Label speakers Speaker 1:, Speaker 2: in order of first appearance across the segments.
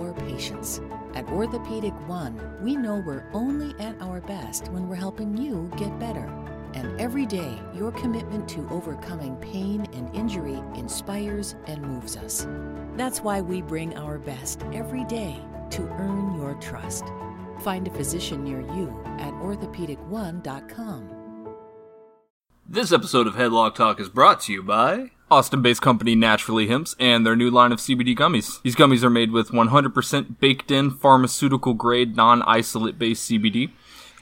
Speaker 1: our patients. At Orthopedic One, we know we're only at our best when we're helping you get better. And every day, your commitment to overcoming pain and injury inspires and moves us. That's why we bring our best every day to earn your trust. Find a physician near you at orthopedic1.com.
Speaker 2: This episode of Headlock Talk is brought to you by
Speaker 3: Austin based company Naturally Hemps and their new line of CBD gummies. These gummies are made with 100% baked in pharmaceutical grade non isolate based CBD.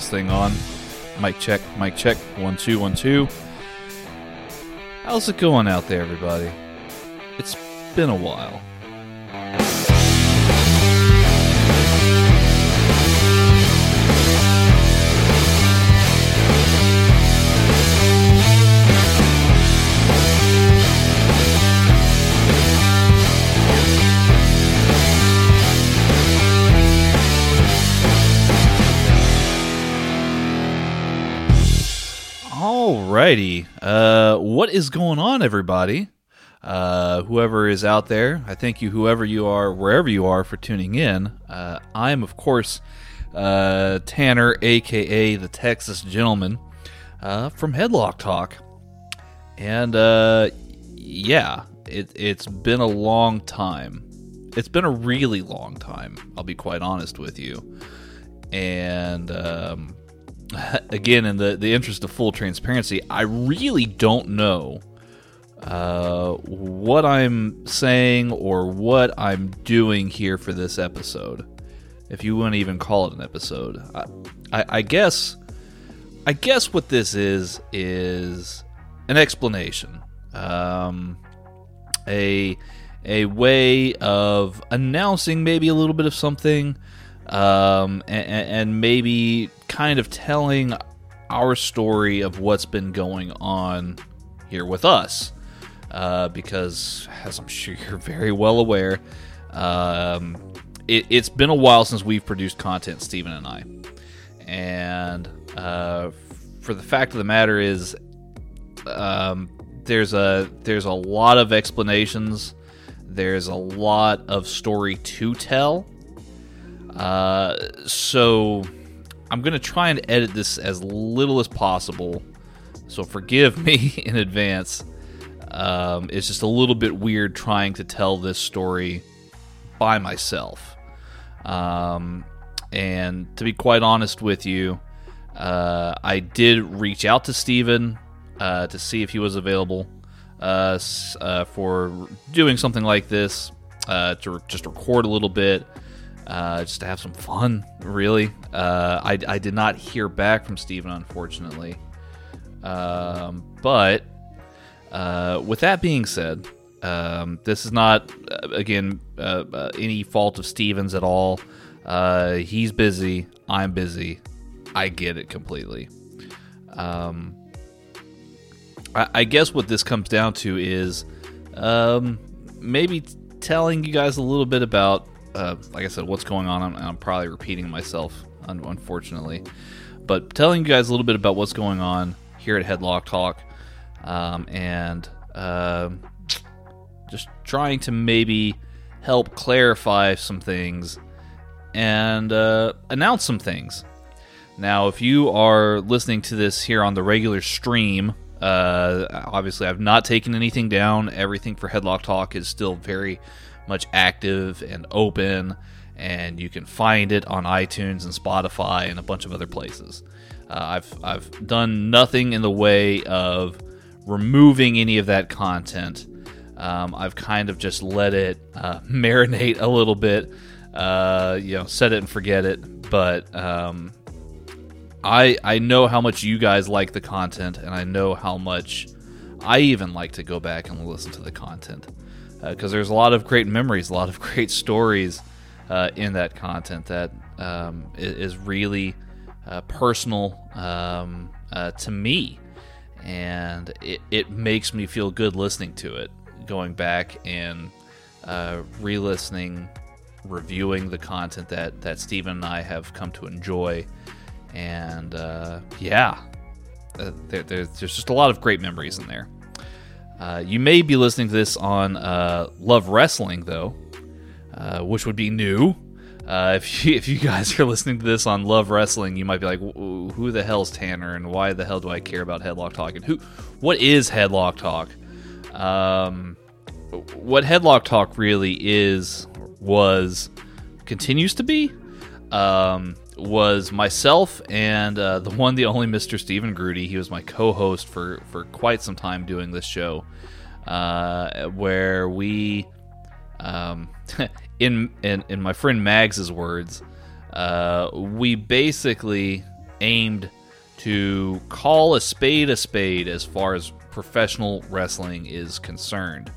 Speaker 4: This thing on? Mic check, mic check. One two one two. How's it going out there, everybody? It's been a while. Alrighty. Uh, what is going on, everybody? Uh, whoever is out there, I thank you, whoever you are, wherever you are, for tuning in. Uh, I am, of course, uh, Tanner, aka the Texas Gentleman, uh, from Headlock Talk. And, uh, yeah, it, it's been a long time. It's been a really long time, I'll be quite honest with you. And, um, again, in the, the interest of full transparency, I really don't know uh, what I'm saying or what I'm doing here for this episode. If you want to even call it an episode, I, I, I guess, I guess what this is is an explanation, um, a a way of announcing maybe a little bit of something, um, and, and maybe kind of telling our story of what's been going on here with us. Uh, because, as I'm sure you're very well aware, um, it, it's been a while since we've produced content, Stephen and I. And uh, for the fact of the matter is, um, there's a there's a lot of explanations. There's a lot of story to tell. Uh, so I'm going to try and edit this as little as possible. So forgive me in advance. Um, it's just a little bit weird trying to tell this story by myself. Um, and to be quite honest with you, uh, I did reach out to Steven uh, to see if he was available uh, uh, for doing something like this, uh, to re- just record a little bit, uh, just to have some fun, really. Uh, I, I did not hear back from Steven, unfortunately. Um, but Uh, with that being said, um, this is not, uh, again, uh, uh, any fault of Stevens at all. Uh, he's busy. I'm busy. I get it completely. Um, I, I guess what this comes down to is um, maybe telling you guys a little bit about, uh, like I said, what's going on. I'm, I'm probably repeating myself, un- unfortunately, but telling you guys a little bit about what's going on here at Headlock Talk, um, and uh, just trying to maybe help clarify some things and uh, announce some things. Now, if you are listening to this here on the regular stream, uh, obviously I've not taken anything down. Everything for Headlock Talk is still very much active and open, and you can find it on iTunes and Spotify and a bunch of other places. Uh, I've I've done nothing in the way of removing any of that content. Um, I've kind of just let it uh, marinate a little bit, uh, you know, set it and forget it. But um, I I know how much you guys like the content, and I know how much I even like to go back and listen to the content because uh, there's a lot of great memories, a lot of great stories uh, in that content that um, is really uh, personal um, to me, and it, it makes me feel good listening to it, going back and uh, re-listening, reviewing the content that that Stephen and I have come to enjoy and uh, yeah, uh, there, there's just a lot of great memories in there. Uh, you may be listening to this on uh, Love Wrestling, though, uh, which would be new. Uh, if you, if you guys are listening to this on Love Wrestling, you might be like, "Who the hell's Tanner, and why the hell do I care about Headlock Talk? And who, what is Headlock Talk? Um, what Headlock Talk really is, was, continues to be, um, was myself and uh, the one, the only Mr. Stephen Grudy. He was my co-host for for quite some time doing this show, uh, where we, um, in, in in my friend Mags's words, uh, we basically aimed to call a spade a spade as far as professional wrestling is concerned,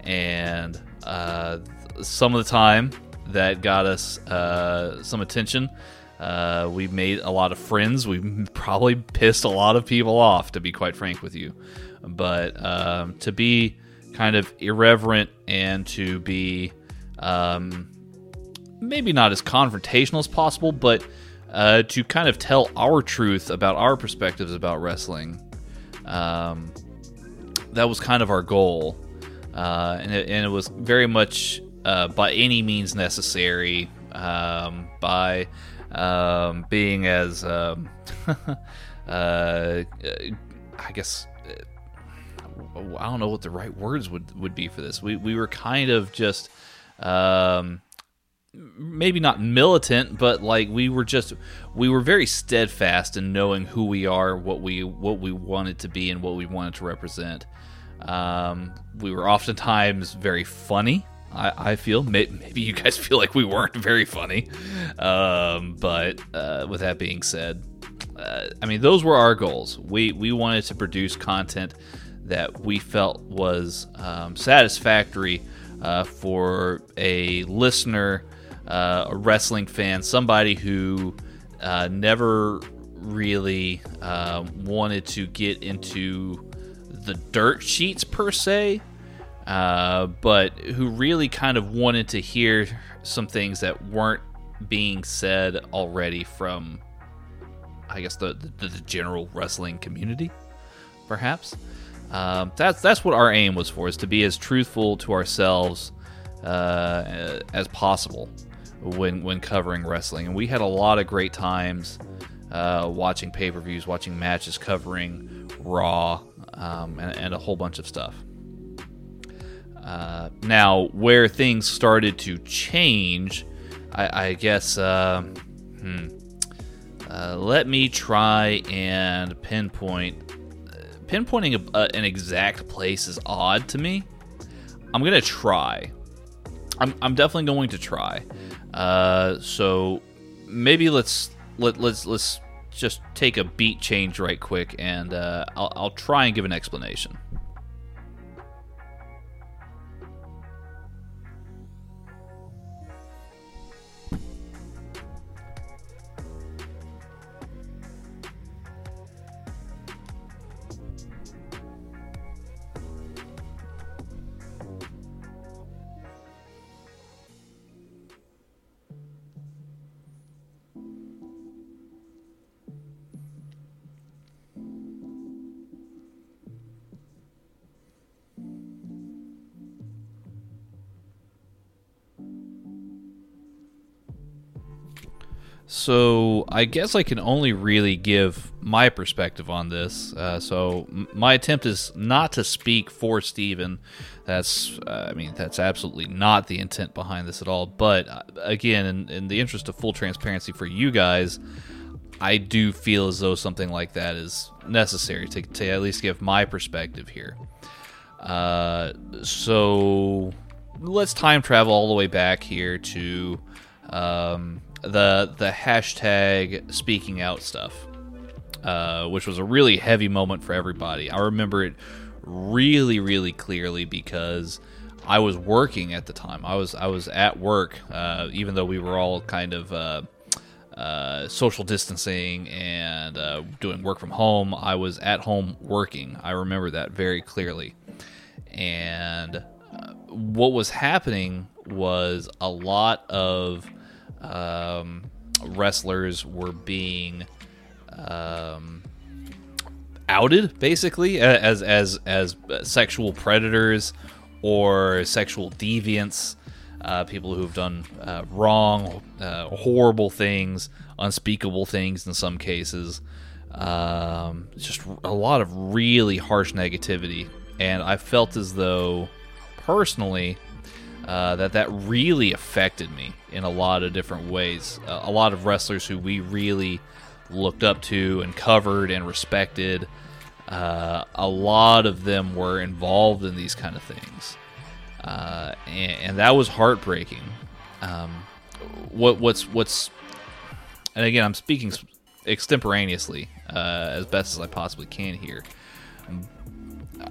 Speaker 4: and uh, some of the time that got us uh, some attention. Uh, we made a lot of friends. We probably pissed a lot of people off, to be quite frank with you. But um, to be kind of irreverent and to be um, maybe not as confrontational as possible, but uh, to kind of tell our truth about our perspectives about wrestling. Um, that was kind of our goal. Uh, and, it, and, it, was very much uh, by any means necessary, um, by um, being as um, uh, I guess I don't know what the right words would would be for this. We we were kind of just um, maybe not militant, but like we were just we were very steadfast in knowing who we are, what we what we wanted to be, and what we wanted to represent. Um, we were oftentimes very funny. I, I feel maybe you guys feel like we weren't very funny, um, but uh, with that being said, uh, I mean those were our goals. We we wanted to produce content that we felt was um, satisfactory uh, for a listener, uh, a wrestling fan, somebody who uh, never really uh, wanted to get into the dirt sheets per se uh, but who really kind of wanted to hear some things that weren't being said already from, I guess, the, the, the general wrestling community, perhaps. Um, that's that's what our aim was for, is to be as truthful to ourselves uh, as possible when when covering wrestling. And we had a lot of great times uh, watching pay per views, watching matches, covering Raw, um, and, and a whole bunch of stuff. Uh, now, where things started to change, I, I guess. Uh, hmm, uh, let me try and pinpoint. Pinpointing a, a, an exact place is odd to me. I'm gonna try. I'm, I'm definitely going to try. Uh, so maybe let's let let's let's just take a beat change right quick, and uh, I'll, I'll try and give an explanation. So I guess I can only really give my perspective on this. Uh, so my attempt is not to speak for Steven. That's, uh, I mean, that's absolutely not the intent behind this at all. But uh, again, in, in the interest of full transparency for you guys, I do feel as though something like that is necessary to, to at least give my perspective here. Uh, so let's time travel all the way back here to um, the the hashtag speaking out stuff, uh, which was a really heavy moment for everybody. I remember it really, really clearly because I was working at the time. I was I was at work, uh, even though we were all kind of. Uh, uh, social distancing and uh, doing work from home. I was at home working. I remember that very clearly. And uh, what was happening was a lot of um, wrestlers were being um, outed, basically, as as as sexual predators or sexual deviants uh, people who've done uh, wrong, uh, horrible things, unspeakable things in some cases. Um, just a lot of really harsh negativity, and I felt as though, personally, uh, that that really affected me in a lot of different ways. Uh, a lot of wrestlers who we really looked up to and covered and respected. Uh, a lot of them were involved in these kind of things uh, and, and, that was heartbreaking. Um, what what's what's and again, I'm speaking extemporaneously uh, as best as I possibly can here.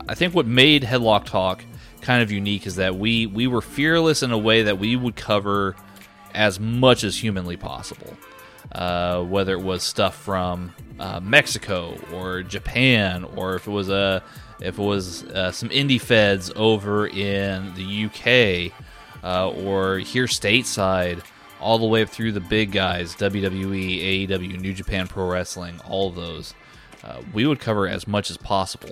Speaker 4: I think what made Headlock Talk kind of unique is that we we were fearless in a way that we would cover as much as humanly possible. Uh, whether it was stuff from uh, Mexico or Japan, or if it was a if it was uh, some indie feds over in the UK uh, or here stateside, all the way up through the big guys WWE, AEW, New Japan Pro Wrestling, all of those, uh, we would cover as much as possible.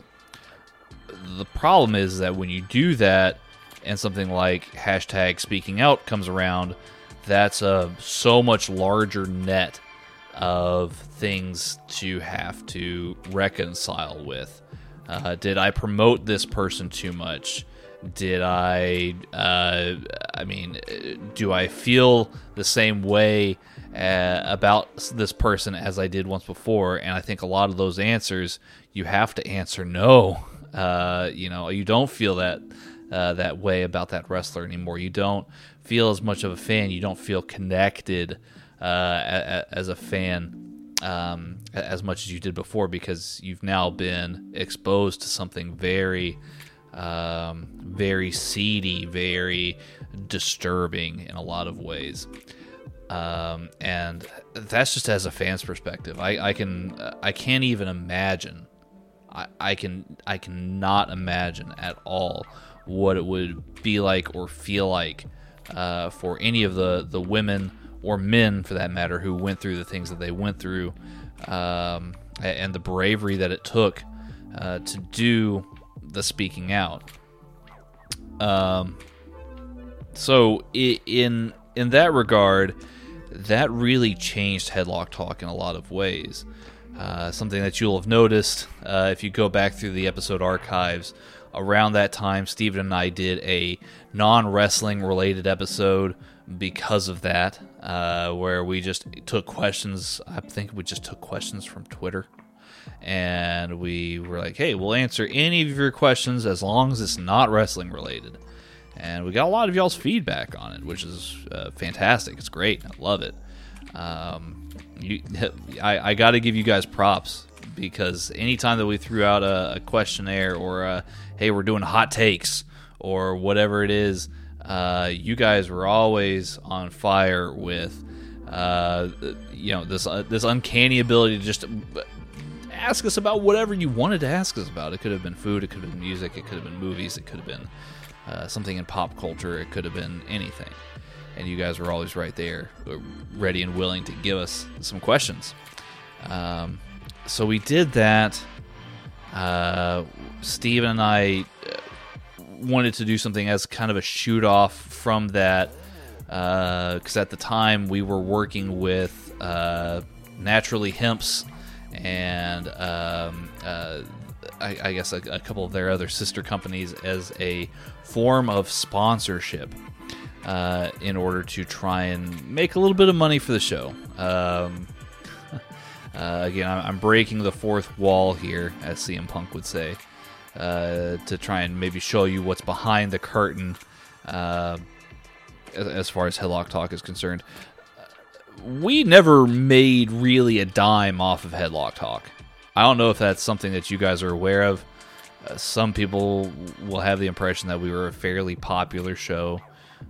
Speaker 4: The problem is that when you do that and something like hashtag speaking out comes around, that's a so much larger net of things to have to reconcile with. Uh, did I promote this person too much? Did I, uh, I mean, do I feel the same way uh, about this person as I did once before? And I think a lot of those answers, you have to answer no. Uh, you know, you don't feel that uh, that way about that wrestler anymore. You don't feel as much of a fan. You don't feel connected uh, as a fan um, as much as you did before because you've now been exposed to something very, um, very seedy, very disturbing in a lot of ways. Um, and that's just as a fan's perspective. I, I can I can't even imagine. I, I can I cannot imagine at all what it would be like or feel like uh, for any of the the women or men for that matter, who went through the things that they went through, um, and the bravery that it took uh, to do the speaking out. Um, so in in that regard, that really changed Headlock Talk in a lot of ways. Uh, something that you'll have noticed uh, if you go back through the episode archives. Around that time, Steven and I did a non wrestling related episode because of that, uh, where we just took questions. I think we just took questions from Twitter. And we were like, hey, we'll answer any of your questions as long as it's not wrestling related. And we got a lot of y'all's feedback on it, which is uh, fantastic. It's great. I love it. Um, you, I, I got to give you guys props because anytime that we threw out a, a questionnaire or a, hey, we're doing hot takes or whatever it is, uh, you guys were always on fire with, uh, you know, this uh, this uncanny ability to just ask us about whatever you wanted to ask us about. It could have been food, it could have been music, it could have been movies, it could have been uh, something in pop culture, it could have been anything. And you guys were always right there, uh, ready and willing to give us some questions. Um, so we did that. Uh, Steve and I uh, wanted to do something as kind of a shoot off from that because uh, at the time we were working with uh, Naturally Hemps and um, uh, I, I, guess a, a, couple of their other sister companies as a form of sponsorship uh, in order to try and make a little bit of money for the show. Um, uh, again, I'm breaking the fourth wall here, as CM Punk would say, uh, to try and maybe show you what's behind the curtain uh, as far as Headlock Talk is concerned. We never made really a dime off of Headlock Talk. I don't know if that's something that you guys are aware of. Uh, some people will have the impression that we were a fairly popular show.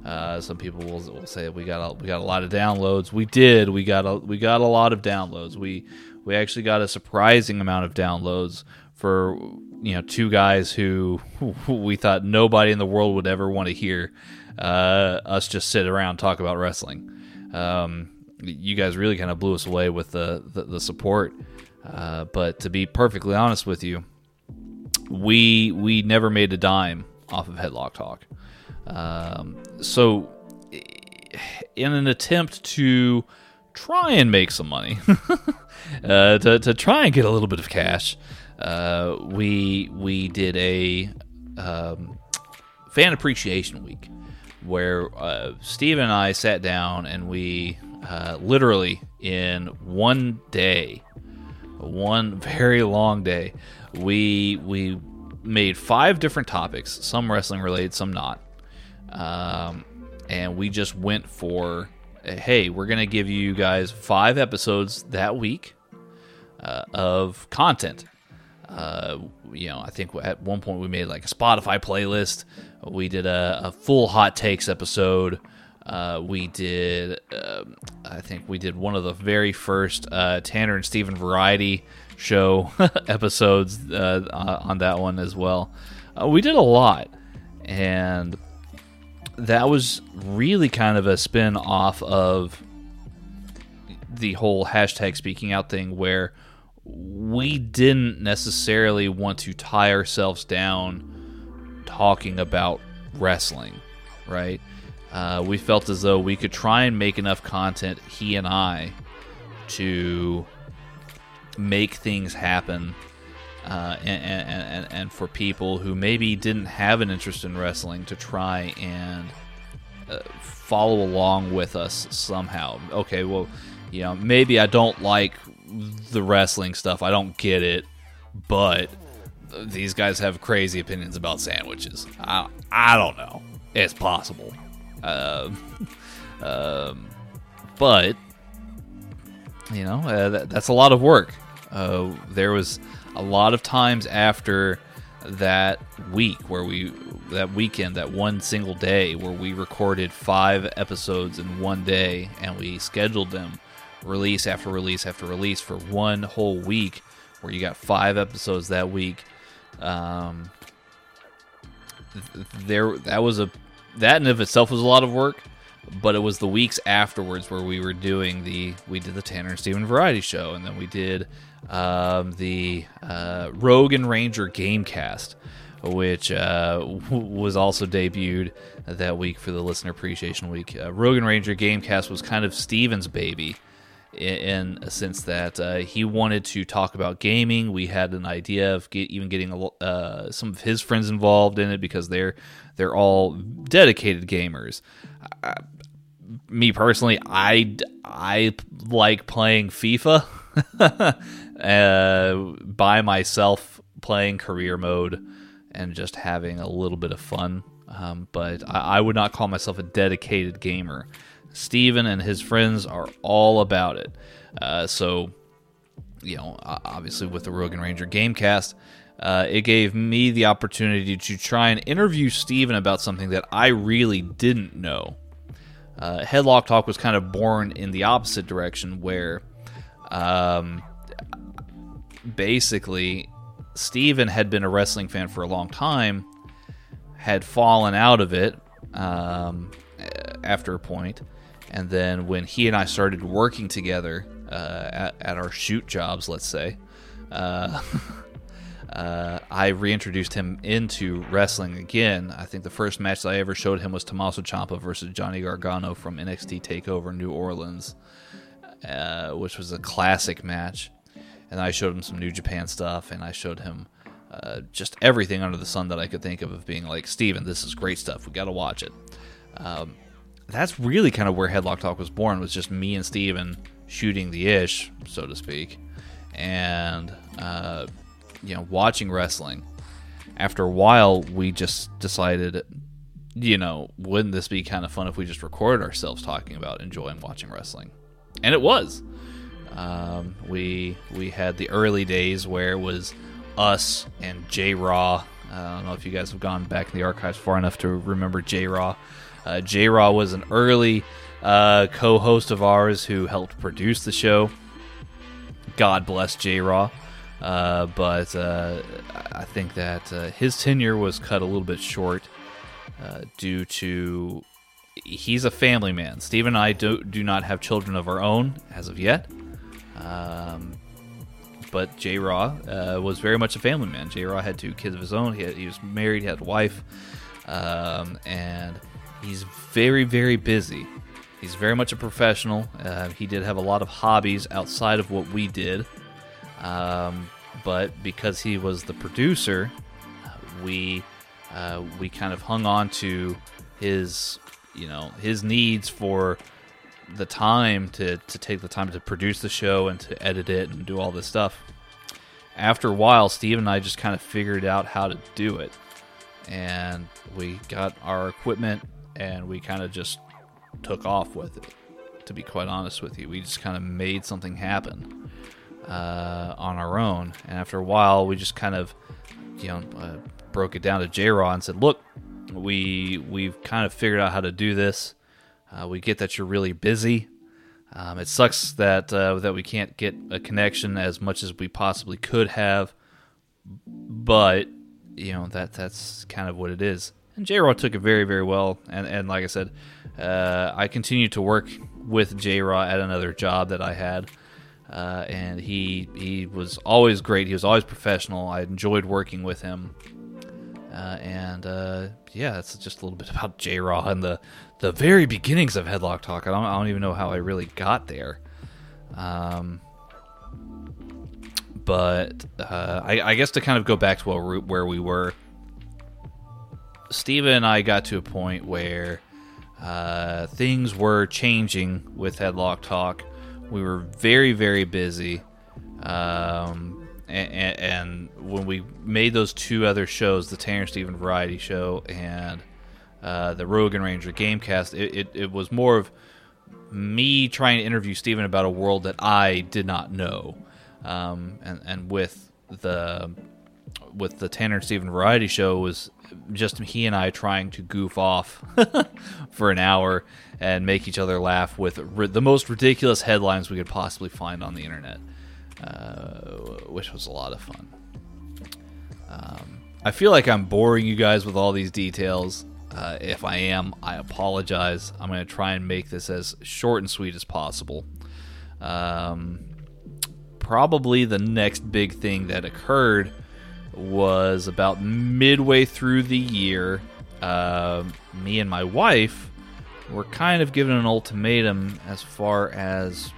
Speaker 4: Uh, some people will, will, say we got a, we got a lot of downloads. We did. We got a we got a lot of downloads. We we actually got a surprising amount of downloads for you know two guys who, we thought nobody in the world would ever want to hear uh, us just sit around talk about wrestling. Um, you guys really kind of blew us away with the the, the support. Uh, but to be perfectly honest with you, we we never made a dime off of Headlock Talk. Um, so, in an attempt to try and make some money, uh, to, to try and get a little bit of cash, uh, we we did a um, fan appreciation week where uh, Steve and I sat down and we uh, literally in one day, one very long day, we we made five different topics, some wrestling related, some not um, and we just went for hey, we're going to give you guys five episodes that week uh, of content. Uh, you know, I think at one point we made like a Spotify playlist. We did a, a full hot takes episode. Uh, we did, um, I think we did one of the very first uh, Tanner and Steven variety show episodes uh, on that one as well. Uh, we did a lot, and that was really kind of a spin off of the whole hashtag speaking out thing where we didn't necessarily want to tie ourselves down talking about wrestling, right? Uh, we felt as though we could try and make enough content, he and I, to make things happen uh, and, and, and, for people who maybe didn't have an interest in wrestling to try and uh, follow along with us somehow. Okay, well, you know, maybe I don't like the wrestling stuff, I don't get it, but these guys have crazy opinions about sandwiches. I, I don't know. It's possible. Um, um, but, you know, uh, that, that's a lot of work. Uh, there was a lot of times after that week where we that weekend that one single day where we recorded five episodes in one day and we scheduled them release after release after release for one whole week where you got five episodes that week um, there that was a that in of itself was a lot of work but it was the weeks afterwards where we were doing the we did the Tanner and Steven variety show and then we did um, the uh, Rogue and Ranger Gamecast, which uh, w- was also debuted that week for the Listener Appreciation Week. Uh, Rogue and Ranger Gamecast was kind of Steven's baby in, in a sense that uh, he wanted to talk about gaming. We had an idea of get, even getting uh, some of his friends involved in it because they're they're all dedicated gamers. me personally, I I like playing FIFA. uh, by myself playing career mode and just having a little bit of fun. Um, but I, I, would not call myself a dedicated gamer. Steven and his friends are all about it. Uh, so, you know, obviously with the Rogue and Ranger Gamecast, uh, it gave me the opportunity to try and interview Steven about something that I really didn't know. Uh, Headlock Talk was kind of born in the opposite direction, where um, basically, Steven had been a wrestling fan for a long time, had fallen out of it um, after a point, and then when he and I started working together uh, at, at our shoot jobs, let's say, uh, uh, I reintroduced him into wrestling again. I think the first match I ever showed him was Tommaso Ciampa versus Johnny Gargano from NXT Takeover New Orleans, uh, which was a classic match. And I showed him some New Japan stuff, and I showed him uh, just everything under the sun that I could think of of being like, Steven, this is great stuff. We got to watch it. Um, that's really kind of where Headlock Talk was born. Was just me and Steven shooting the ish, so to speak, and uh, you know, watching wrestling. After a while, we just decided, you know, wouldn't this be kind of fun if we just recorded ourselves talking about enjoying watching wrestling? And it was. Um, we we had the early days where it was us and J Raw. I don't know if you guys have gone back in the archives far enough to remember J Raw. Uh, J Raw was an early uh, co host of ours who helped produce the show. God bless J Raw. Uh, but uh, I think that uh, his tenure was cut a little bit short uh, due to he's a family man. Steve and I do, do not have children of our own as of yet. Um, but J Raw uh, was very much a family man. J Raw had two kids of his own. He, had, he was married, he had a wife, um, and he's very, very busy. He's very much a professional. Uh, he did have a lot of hobbies outside of what we did. Um, but because he was the producer, we uh, we kind of hung on to his you know his needs for the time to, to take the time to produce the show and to edit it and do all this stuff. After a while, Steve and I just kind of figured out how to do it. And we got our equipment and we kind of just took off with it, to be quite honest with you. We just kind of made something happen uh, on our own. And after a while, we just kind of, you know, uh, broke it down to J Raw and said, look, we, we've kind of figured out how to do this uh, we get that you're really busy. Um, it sucks that uh, that we can't get a connection as much as we possibly could have, but you know that that's kind of what it is. And J Raw took it very very well, and and like I said, uh, I continued to work with J Raw at another job that I had, uh, and he he was always great. He was always professional. I enjoyed working with him, uh, and uh, yeah, that's just a little bit about J Raw and the the very beginnings of Headlock Talk. I don't, I don't even know how I really got there. Um, but uh, I, I, guess to kind of go back to where, where we were, Steven and I got to a point where uh, things were changing with Headlock Talk. We were very, very busy. Um, and, and, when we made those two other shows, the Tanner Steven Variety Show and uh, the Rogan Ranger Gamecast, it, it, it, was more of me trying to interview Steven about a world that I did not know. Um, and, and with the with the Tanner Steven Variety Show was just he and I trying to goof off for an hour and make each other laugh with the most ridiculous headlines we could possibly find on the internet, uh, which was a lot of fun. Um, I feel like I'm boring you guys with all these details. Uh, if I am, I apologize. I'm going to try and make this as short and sweet as possible. Um, probably the next big thing that occurred was about midway through the year. Uh, me and my wife were kind of given an ultimatum as far as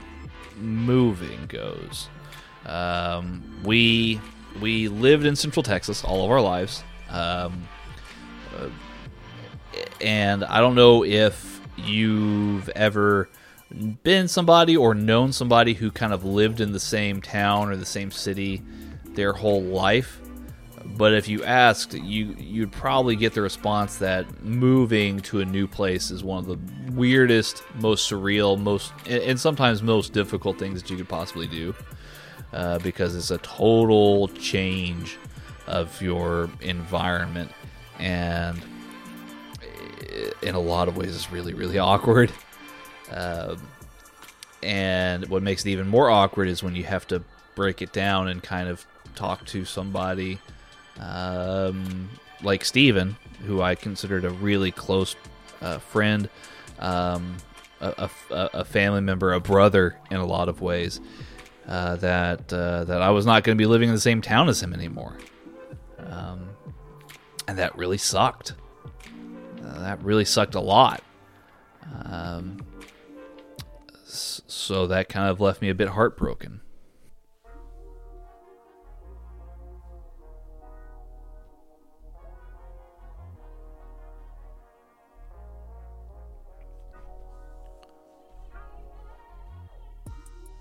Speaker 4: moving goes. Um, we we lived in Central Texas all of our lives. Um, uh, and I don't know if you've ever been somebody or known somebody who kind of lived in the same town or the same city their whole life. But if you asked, you you'd probably get the response that moving to a new place is one of the weirdest, most surreal, most and sometimes most difficult things that you could possibly do, uh, because it's a total change of your environment and in a lot of ways is really really awkward. Um, and what makes it even more awkward is when you have to break it down and kind of talk to somebody um, like Steven, who I considered a really close uh, friend, um, a, a, a, family member, a brother in a lot of ways, uh, that uh, that I was not going to be living in the same town as him anymore, um, and that really sucked. That really sucked a lot. Um, so that kind of left me a bit heartbroken.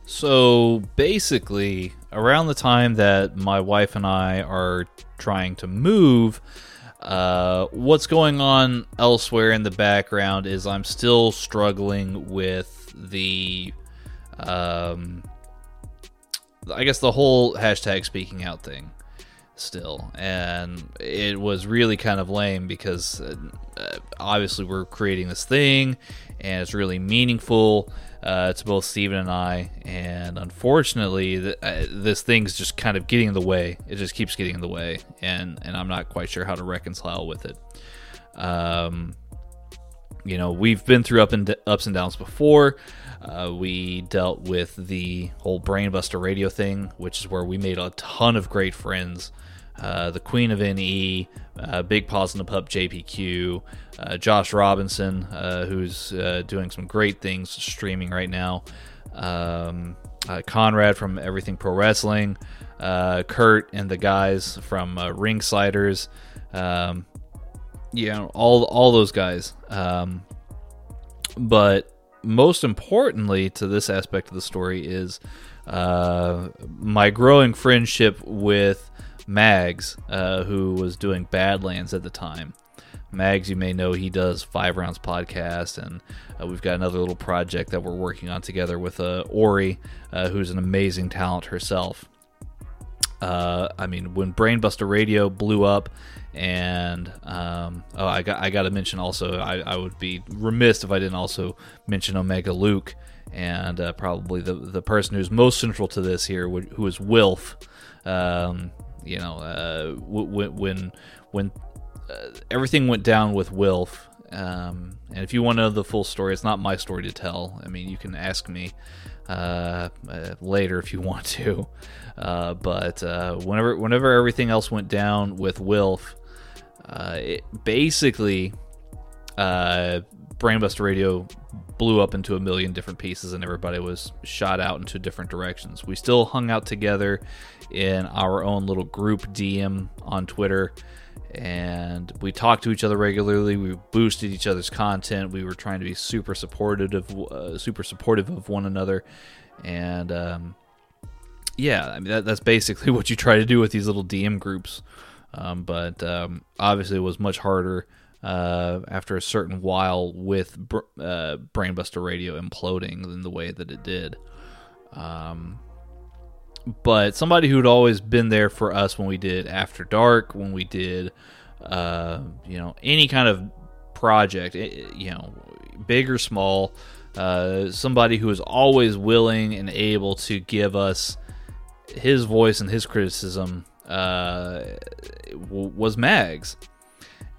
Speaker 4: So basically, around the time that my wife and I are trying to move, uh, what's going on elsewhere in the background is I'm still struggling with the, um, I guess the whole hashtag speaking out thing still. And it was really kind of lame because uh, obviously we're creating this thing and it's really meaningful uh, to both Steven and I. And unfortunately, th- uh, this thing's just kind of getting in the way. It just keeps getting in the way. And, and I'm not quite sure how to reconcile with it. Um, you know, we've been through up and d- ups and downs before. Uh, we dealt with the whole Brainbuster radio thing, which is where we made a ton of great friends. Uh, the Queen of NE, uh, Big Paws in the Pup JPQ, uh, Josh Robinson, uh, who's uh, doing some great things streaming right now, um, Conrad from Everything Pro Wrestling, Kurt and the guys from Ringsiders, um, you know, all all those guys. Um, but most importantly to this aspect of the story is my growing friendship with Mags, uh, who was doing Badlands at the time. Mags, you may know he does Five Rounds podcast, and uh, we've got another little project that we're working on together with uh, Ori, uh, who's an amazing talent herself. Uh, I mean, when Brainbuster Radio blew up, and um, oh, I got I got to mention also, I, I would be remiss if I didn't also mention Omega Luke, and uh, probably the the person who's most central to this here, who is Wilf. Um, you know, uh, when when when uh, everything went down with Wilf. Um, and if you want to know the full story, it's not my story to tell. I mean, you can ask me uh, uh, later if you want to. Uh, but uh, whenever whenever everything else went down with Wilf, it basically Brainbuster Radio blew up into a million different pieces and everybody was shot out into different directions. We still hung out together in our own little group DM on Twitter and we talked to each other regularly. We boosted each other's content. We were trying to be super supportive of uh, super supportive of one another and um, yeah, I mean that, that's basically what you try to do with these little DM groups. Um, but um, obviously, it was much harder uh, after a certain while with uh, Brainbuster Radio imploding in the way that it did. Um, but somebody who'd always been there for us when we did After Dark, when we did, uh, you know, any kind of project, eh, you know, big or small, uh, somebody who was always willing and able to give us his voice and his criticism uh, was Mags.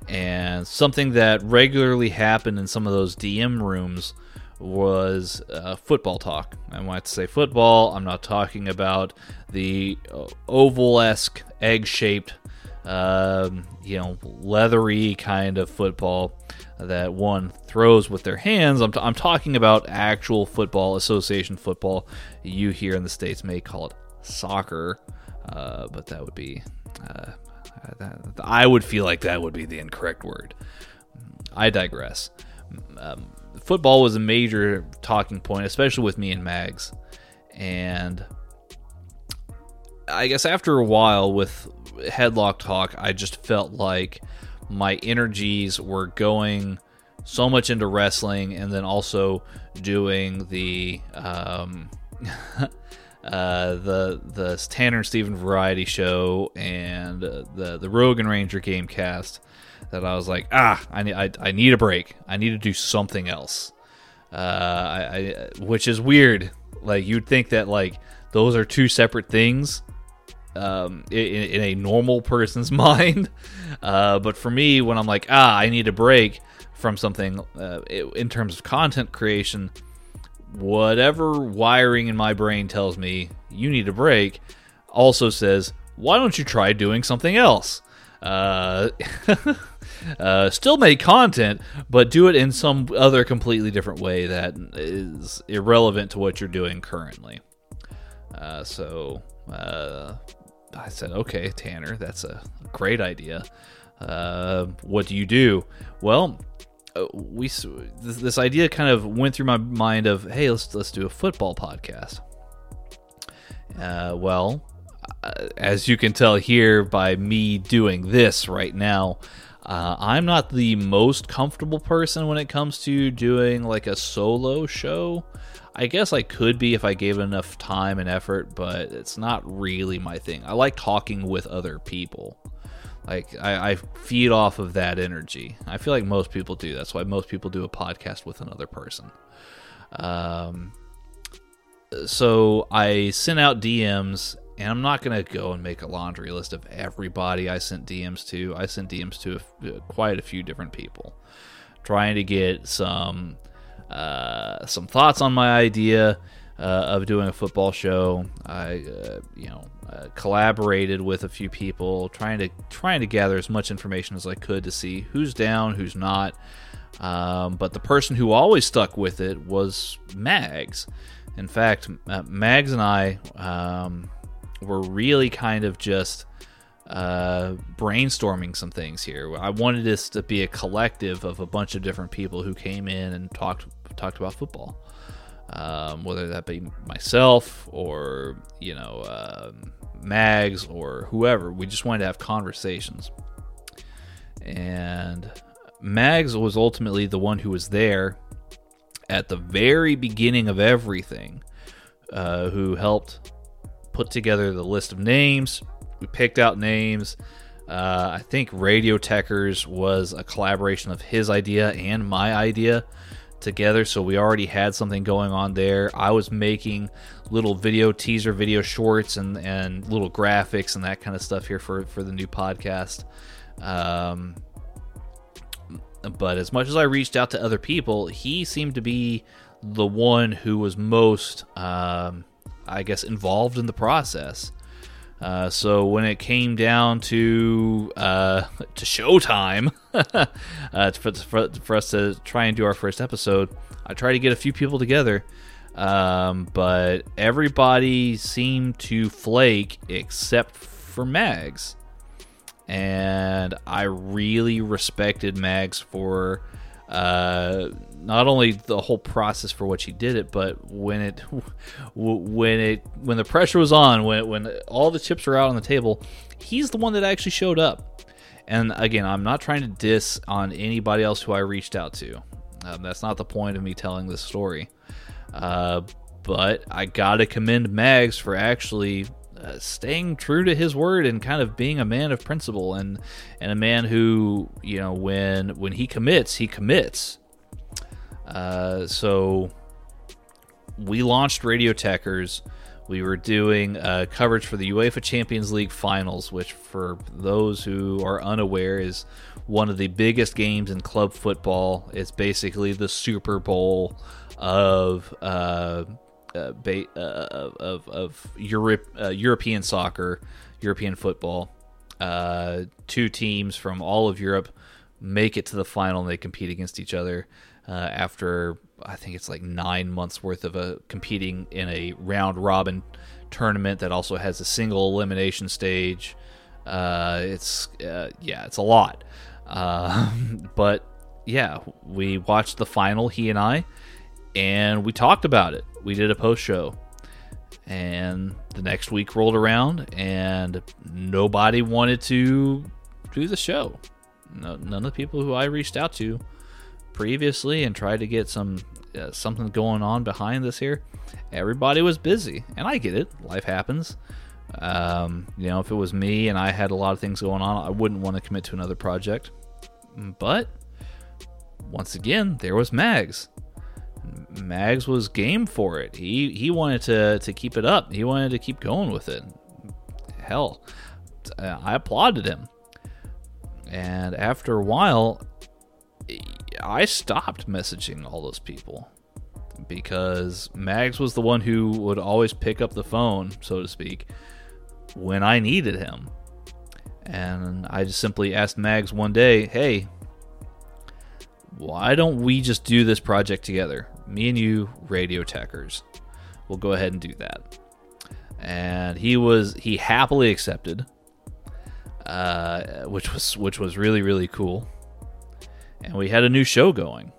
Speaker 4: And something that regularly happened in some of those DM rooms was uh, football talk. And when I say football, I'm not talking about the uh, oval esque, egg shaped, um, you know, leathery kind of football that one throws with their hands. I'm, t- I'm talking about actual football, association football. You here in the States may call it soccer, uh, but that would be uh, I would feel like that would be the incorrect word. I digress. Um, football was a major talking point, especially with me and Mags. And I guess after a while with Headlock Talk, I just felt like my energies were going so much into wrestling and then also doing the um, uh, the the Tanner and Steven variety show and uh, the the Rogan Ranger game cast that I was like, ah, I need I, I need a break. I need to do something else. Uh, I, I which is weird. Like you'd think that like those are two separate things um, in, in, a normal person's mind. Uh, but for me, when I'm like, ah, I need a break from something uh, in terms of content creation, whatever wiring in my brain tells me you need a break also says, why don't you try doing something else? Uh, uh, still make content, but do it in some other completely different way that is irrelevant to what you're doing currently. Uh, so uh, I said, okay, Tanner, that's a great idea. Uh, what do you do? Well, uh, we this, this idea kind of went through my mind of, hey, let's let's do a football podcast. Uh, well, as you can tell here by me doing this right now, uh, I'm not the most comfortable person when it comes to doing like a solo show. I guess I could be if I gave enough time and effort, but it's not really my thing. I like talking with other people. Like I, I, feed off of that energy. I feel like most people do. That's why most people do a podcast with another person. Um, so I sent out DMs, and I'm not gonna go and make a laundry list of everybody I sent DMs to. I sent DMs to a, quite a few different people, trying to get some uh, some thoughts on my idea uh, of doing a football show. I, uh, you know, uh, collaborated with a few people, trying to trying to gather as much information as I could to see who's down, who's not. Um, but the person who always stuck with it was Mags. In fact, uh, Mags and I um, were really kind of just uh, brainstorming some things here. I wanted this to be a collective of a bunch of different people who came in and talked talked about football, um, whether that be myself or you know uh, Mags or whoever. We just wanted to have conversations, and Mags was ultimately the one who was there at the very beginning of everything, uh, who helped put together the list of names. We picked out names. Uh, I think Radio Techers was a collaboration of his idea and my idea together, so we already had something going on there. I was making little video teaser video shorts and, and little graphics and that kind of stuff here for, for the new podcast. Um, but as much as I reached out to other people, he seemed to be the one who was most, um, I guess, involved in the process. Uh, so when it came down to uh, to showtime uh, for, for, for, us to try and do our first episode, I tried to get a few people together, um, but everybody seemed to flake except for Mags, and I really respected Mags for uh, not only the whole process for which he did it, but when it when it when the pressure was on, when when all the chips were out on the table, he's the one that actually showed up. And again, I'm not trying to diss on anybody else who I reached out to. Um, that's not the point of me telling this story. Uh, but I gotta commend Mags for actually uh, staying true to his word and kind of being a man of principle and and a man who you know when when he commits he commits uh, so we launched radio techers we were doing uh, coverage for the UEFA Champions League finals, which, for those who are unaware, is one of the biggest games in club football. It's basically the Super Bowl of uh, uh, ba- uh, of of Europe uh, European soccer, European football. Uh, two teams from all of Europe make it to the final and they compete against each other uh, after I think it's like nine months worth of a competing in a round robin tournament that also has a single elimination stage. it's yeah, it's a lot, but yeah, we watched the final. He and I and we talked about it. We did a post show. And the next week rolled around, and nobody wanted to do the show. No, none of the people who I reached out to previously and tried to get some uh, something going on behind this here, everybody was busy, and I get it. Life happens. Um, you know, if it was me and I had a lot of things going on, I wouldn't want to commit to another project. But once again, there was Mags Mags was game for it. He he wanted to to keep it up. He wanted to keep going with it. Hell, I applauded him. And after a while, I stopped messaging all those people because Mags was the one who would always pick up the phone, so to speak, when I needed him. And I just simply asked Mags one day, hey, why don't we just do this project together? Me and you, radio techers. We'll go ahead and do that. And he was he happily accepted, uh, which was which was really really cool. And we had a new show going.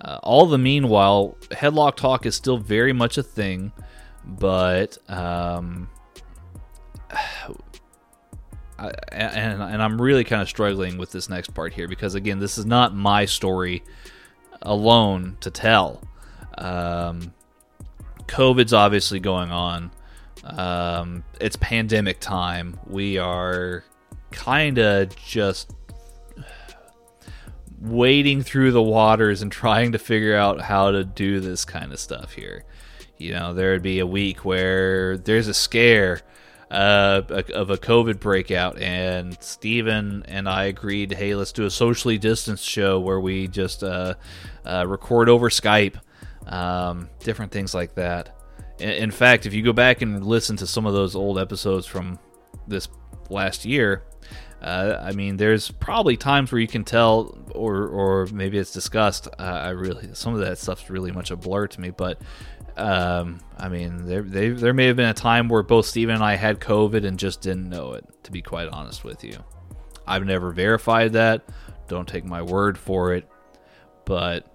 Speaker 4: Uh, all the meanwhile, Headlock Talk is still very much a thing, but um, And and I'm really kind of struggling with this next part here because again, this is not my story alone to tell. Um, COVID's obviously going on. Um, it's pandemic time. We are kind of just wading through the waters and trying to figure out how to do this kind of stuff here. You know, there'd be a week where there's a scare uh, of a COVID breakout, and Steven and I agreed, hey, let's do a socially distanced show where we just uh, uh, record over Skype, um, different things like that. In, in fact, if you go back and listen to some of those old episodes from this last year, uh, I mean, there's probably times where you can tell, or or maybe it's discussed. Uh, I really some of that stuff's really much a blur to me, but um, I mean, there they, there may have been a time where both Steven and I had COVID and just didn't know it. To be quite honest with you, I've never verified that. Don't take my word for it, but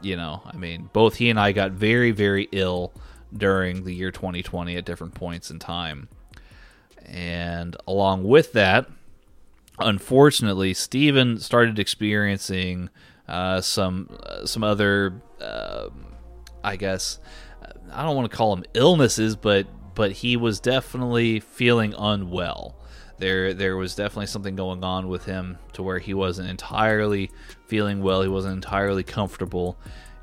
Speaker 4: you know, I mean, both he and I got very very ill during the year 2020 at different points in time, and along with that unfortunately, Steven started experiencing uh, some uh, some other, uh, I guess, I don't want to call them illnesses, but but he was definitely feeling unwell. There there was definitely something going on with him to where he wasn't entirely feeling well. He wasn't entirely comfortable,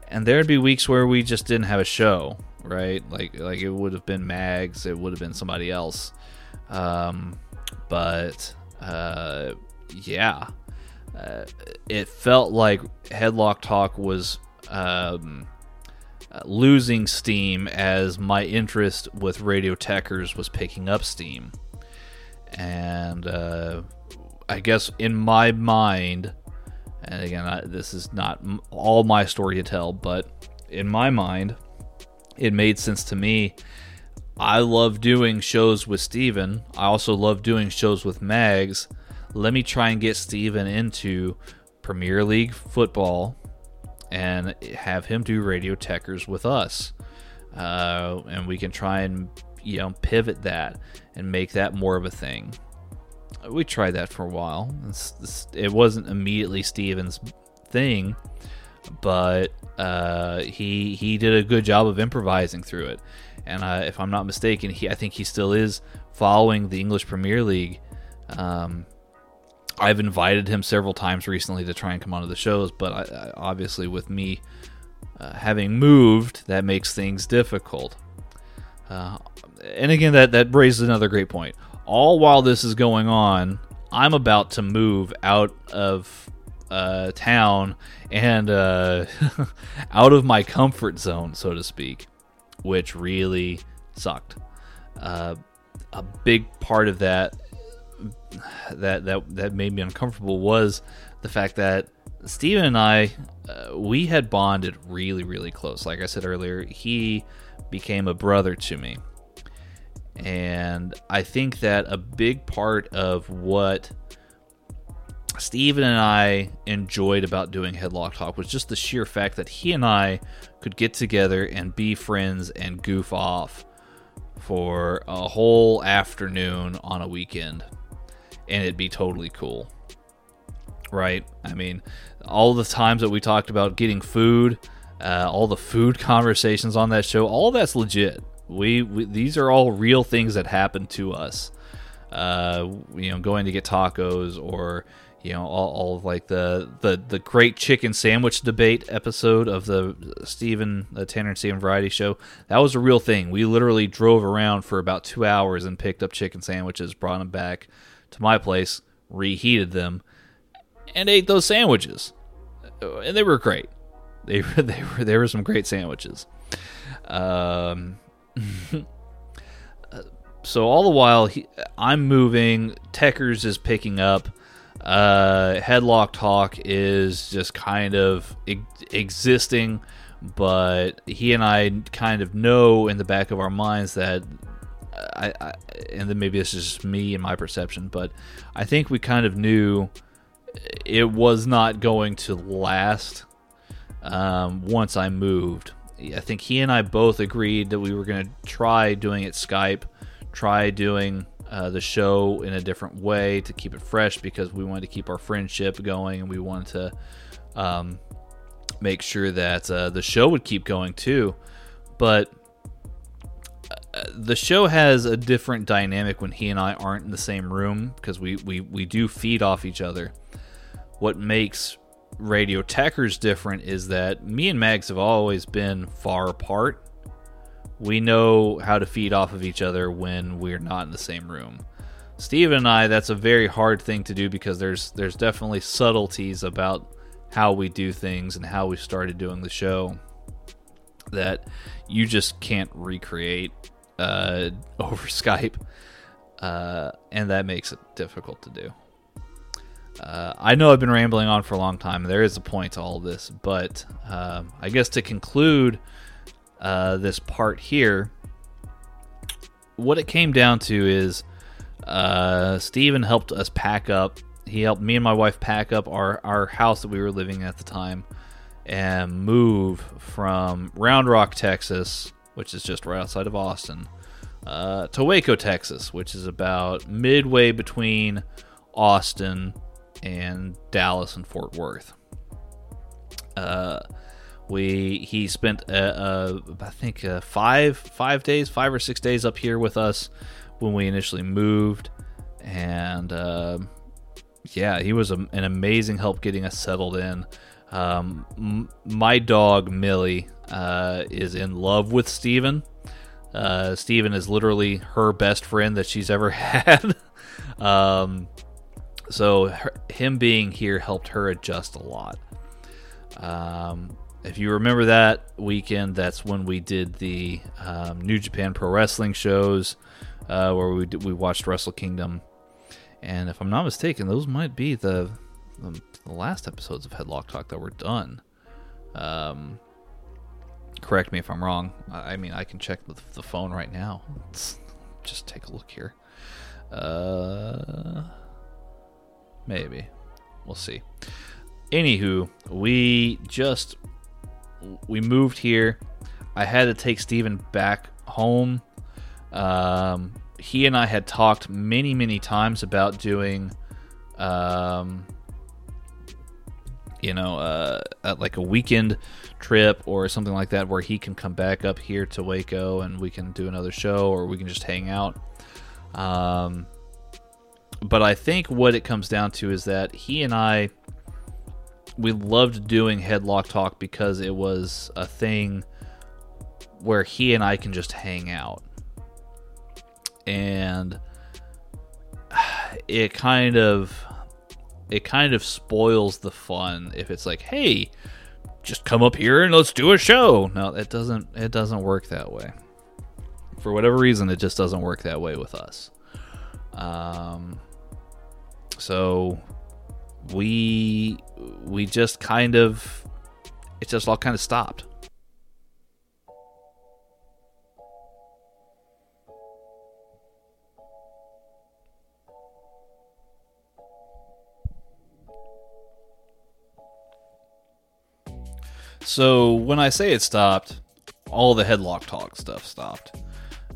Speaker 4: and there'd be weeks where we just didn't have a show. Right, like like it would have been Mags, it would have been somebody else. Um, but uh, yeah, uh, it felt like Headlock Talk was um, losing steam as my interest with Radio Techers was picking up steam. And uh, I guess in my mind, and again, I, this is not all my story to tell, but in my mind, it made sense to me I love doing shows with Steven. I also love doing shows with Mags. Let me try and get Steven into Premier League football and have him do Radio Techers with us. Uh, and we can try and you know pivot that and make that more of a thing. We tried that for a while. It's, it's, it wasn't immediately Steven's thing, but uh, he he did a good job of improvising through it and uh, if I'm not mistaken, he I think he still is following the English Premier League. Um, I've invited him several times recently to try and come onto the shows, but I, I, obviously with me uh, having moved, that makes things difficult. Uh, and again, that that raises another great point. All while this is going on, I'm about to move out of uh, town and uh, out of my comfort zone, so to speak which really sucked. Uh, a big part of that that that that made me uncomfortable was the fact that Steven and I uh, we had bonded really really close. Like I said earlier, he became a brother to me. And I think that a big part of what Steven and I enjoyed about doing Headlock Talk was just the sheer fact that he and I could get together and be friends and goof off for a whole afternoon on a weekend. And it'd be totally cool. Right? I mean, all the times that we talked about getting food, uh, all the food conversations on that show, all that's legit. We, we these are all real things that happen to us. Uh, you know, going to get tacos or you know all, all of like the, the the great chicken sandwich debate episode of the Stephen the Tanner and Steven variety show. That was a real thing. We literally drove around for about two hours and picked up chicken sandwiches, brought them back to my place, reheated them, and ate those sandwiches, and they were great. They were they were they were some great sandwiches. Um, so all the while he, I'm moving, Techers is picking up. Uh, Headlock Talk is just kind of e- existing, but he and I kind of know in the back of our minds that I, I and then maybe this is just me and my perception, but I think we kind of knew it was not going to last um, once I moved. I think he and I both agreed that we were going to try doing it Skype, try doing uh, the show in a different way to keep it fresh because we wanted to keep our friendship going and we wanted to um, make sure that uh, the show would keep going too. But the show has a different dynamic when he and I aren't in the same room because we, we, we do feed off each other. What makes Radio Techers different is that me and Mags have always been far apart. We know how to feed off of each other when we're not in the same room. Steve and I, that's a very hard thing to do because there's there's definitely subtleties about how we do things and how we started doing the show that you just can't recreate uh, over Skype, uh, and that makes it difficult to do. Uh, I know I've been rambling on for a long time. There is a point to all this, but um, I guess to conclude uh, this part here, what it came down to is uh, Steven helped us pack up. He helped me and my wife pack up our, our house that we were living in at the time and move from Round Rock, Texas, which is just right outside of Austin, uh, to Waco, Texas, which is about midway between Austin and Dallas and Fort Worth. Uh, we he spent uh, uh, I think uh, five five days, five or six days up here with us when we initially moved, and uh, yeah, he was a, an amazing help getting us settled in. Um, m- my dog Millie uh, is in love with Steven. Uh, Steven is literally her best friend that she's ever had. um, so her, him being here helped her adjust a lot. Um, if you remember that weekend, that's when we did the um, New Japan Pro Wrestling shows, uh, where we we watched Wrestle Kingdom, and if I'm not mistaken, those might be the the, the last episodes of Headlock Talk that were done. Um, correct me if I'm wrong. I, mean, I can check the, the phone right now. Let's just take a look here. Uh, maybe we'll see. Anywho, we just we moved here. I had to take Steven back home. Um, he and I had talked many, many times about doing, um, you know, uh, like a weekend trip or something like that where he can come back up here to Waco and we can do another show or we can just hang out. Um, but I think what it comes down to is that he and I we loved doing headlock talk because it was a thing where he and I can just hang out. And it kind of it kind of spoils the fun if it's like, "Hey, just come up here and let's do a show." No, it doesn't it doesn't work that way. For whatever reason, it just doesn't work that way with us. Um so we we just kind of it just all kind of stopped. So when I say it stopped, all the headlock talk stuff stopped.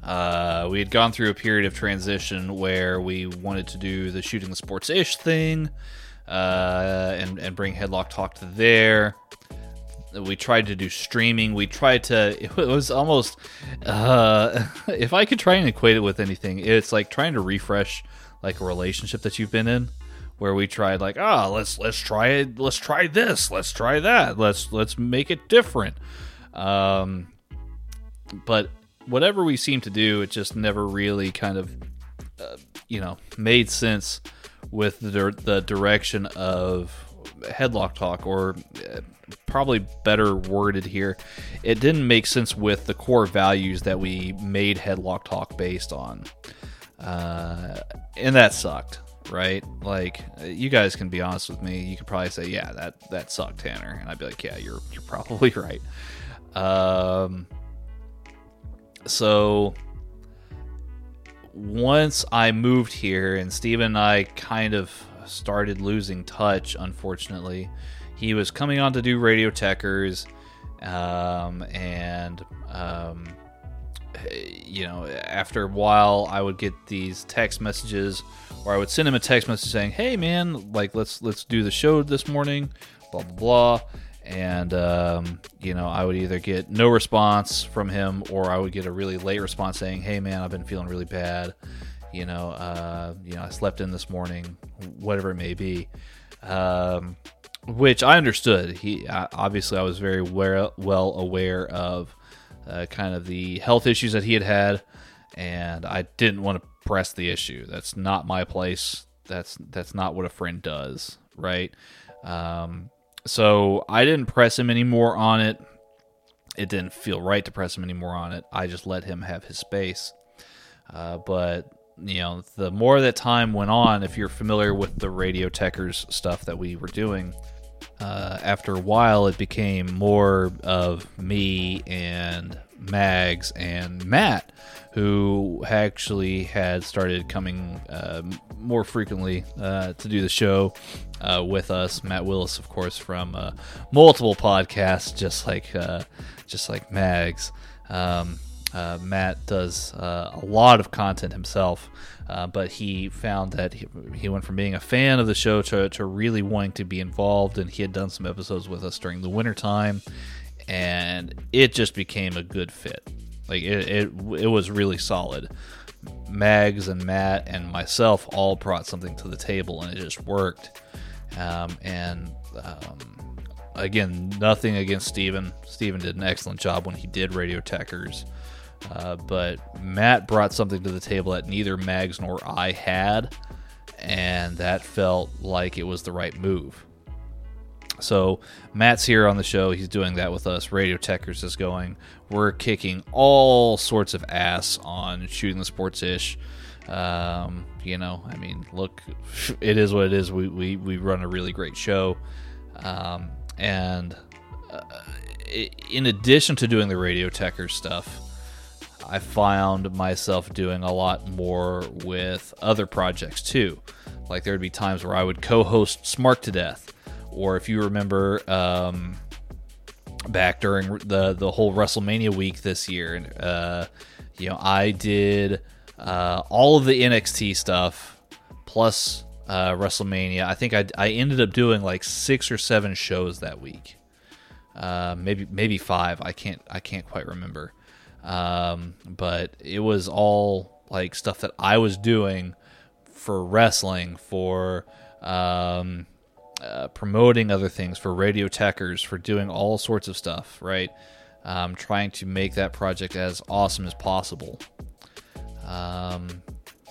Speaker 4: Uh, we had gone through a period of transition where we wanted to do the shooting the sports ish thing uh, and, and bring Headlock Talk to there. We tried to do streaming. We tried to. It was almost. Uh, if I could try and equate it with anything, it's like trying to refresh like a relationship that you've been in, where we tried like, oh, let's let's try it, let's try this, let's try that, let's let's make it different. Um, but whatever we seem to do, it just never really kind of, uh, you know, made sense with the, the direction of headlock talk, or uh, probably better worded here, it didn't make sense with the core values that we made headlock talk based on, uh, and that sucked. Right, like you guys can be honest with me. You could probably say, "Yeah, that that sucked, Tanner," and I'd be like, "Yeah, you're you're probably right." Um, so once I moved here and Steven and I kind of started losing touch, unfortunately, he was coming on to do Radio Techers, um, and um, you know, after a while, I would get these text messages, or I would send him a text message saying, "Hey, man, like let's let's do the show this morning," blah blah blah and um, you know I would either get no response from him or I would get a really late response saying, "Hey man, I've been feeling really bad. You know, uh, you know, I slept in this morning, whatever it may be." Um, which I understood. He obviously I was very well, well aware of uh, kind of the health issues that he had had, and I didn't want to press the issue. That's not my place. That's that's not what a friend does, right? Um, so I didn't press him anymore on it. It didn't feel right to press him anymore on it. I just let him have his space. Uh, but you know, the more that time went on, if you're familiar with the Radio Techers stuff that we were doing, uh, after a while, it became more of me and Mags and Matt, who actually had started coming uh, more frequently uh, to do the show uh, with us. Matt Willis, of course, from uh, multiple podcasts, just like just like Mags. Um, Matt does a lot of content himself. Uh, but he found that he, he, went from being a fan of the show to, to really wanting to be involved, and he had done some episodes with us during the wintertime, and it just became a good fit. Like it, it, it was really solid. Mags and Matt and myself all brought something to the table, and it just worked. Um, and um, again, nothing against Steven. Steven did an excellent job when he did Radio Techers. Uh, but Matt brought something to the table that neither Mags nor I had, and that felt like it was the right move. So Matt's here on the show. He's doing that with us. Radio Techers is going. We're kicking all sorts of ass on shooting the sports ish. Um, you know, I mean, look, it is what it is. We we, we run a really great show, um, and uh, in addition to doing the Radio Techers stuff, I found myself doing a lot more with other projects too. Like there would be times where I would co-host Smart to Death or if you remember um, back during the the whole WrestleMania week this year, uh, you know, I did uh, all of the NXT stuff plus uh, WrestleMania. I think I, I ended up doing like six or seven shows that week, uh, maybe maybe five. I can't I can't quite remember, um, but it was all like stuff that I was doing for wrestling for um, uh, promoting other things for radio techers, for doing all sorts of stuff, right? Um, trying to make that project as awesome as possible. Um,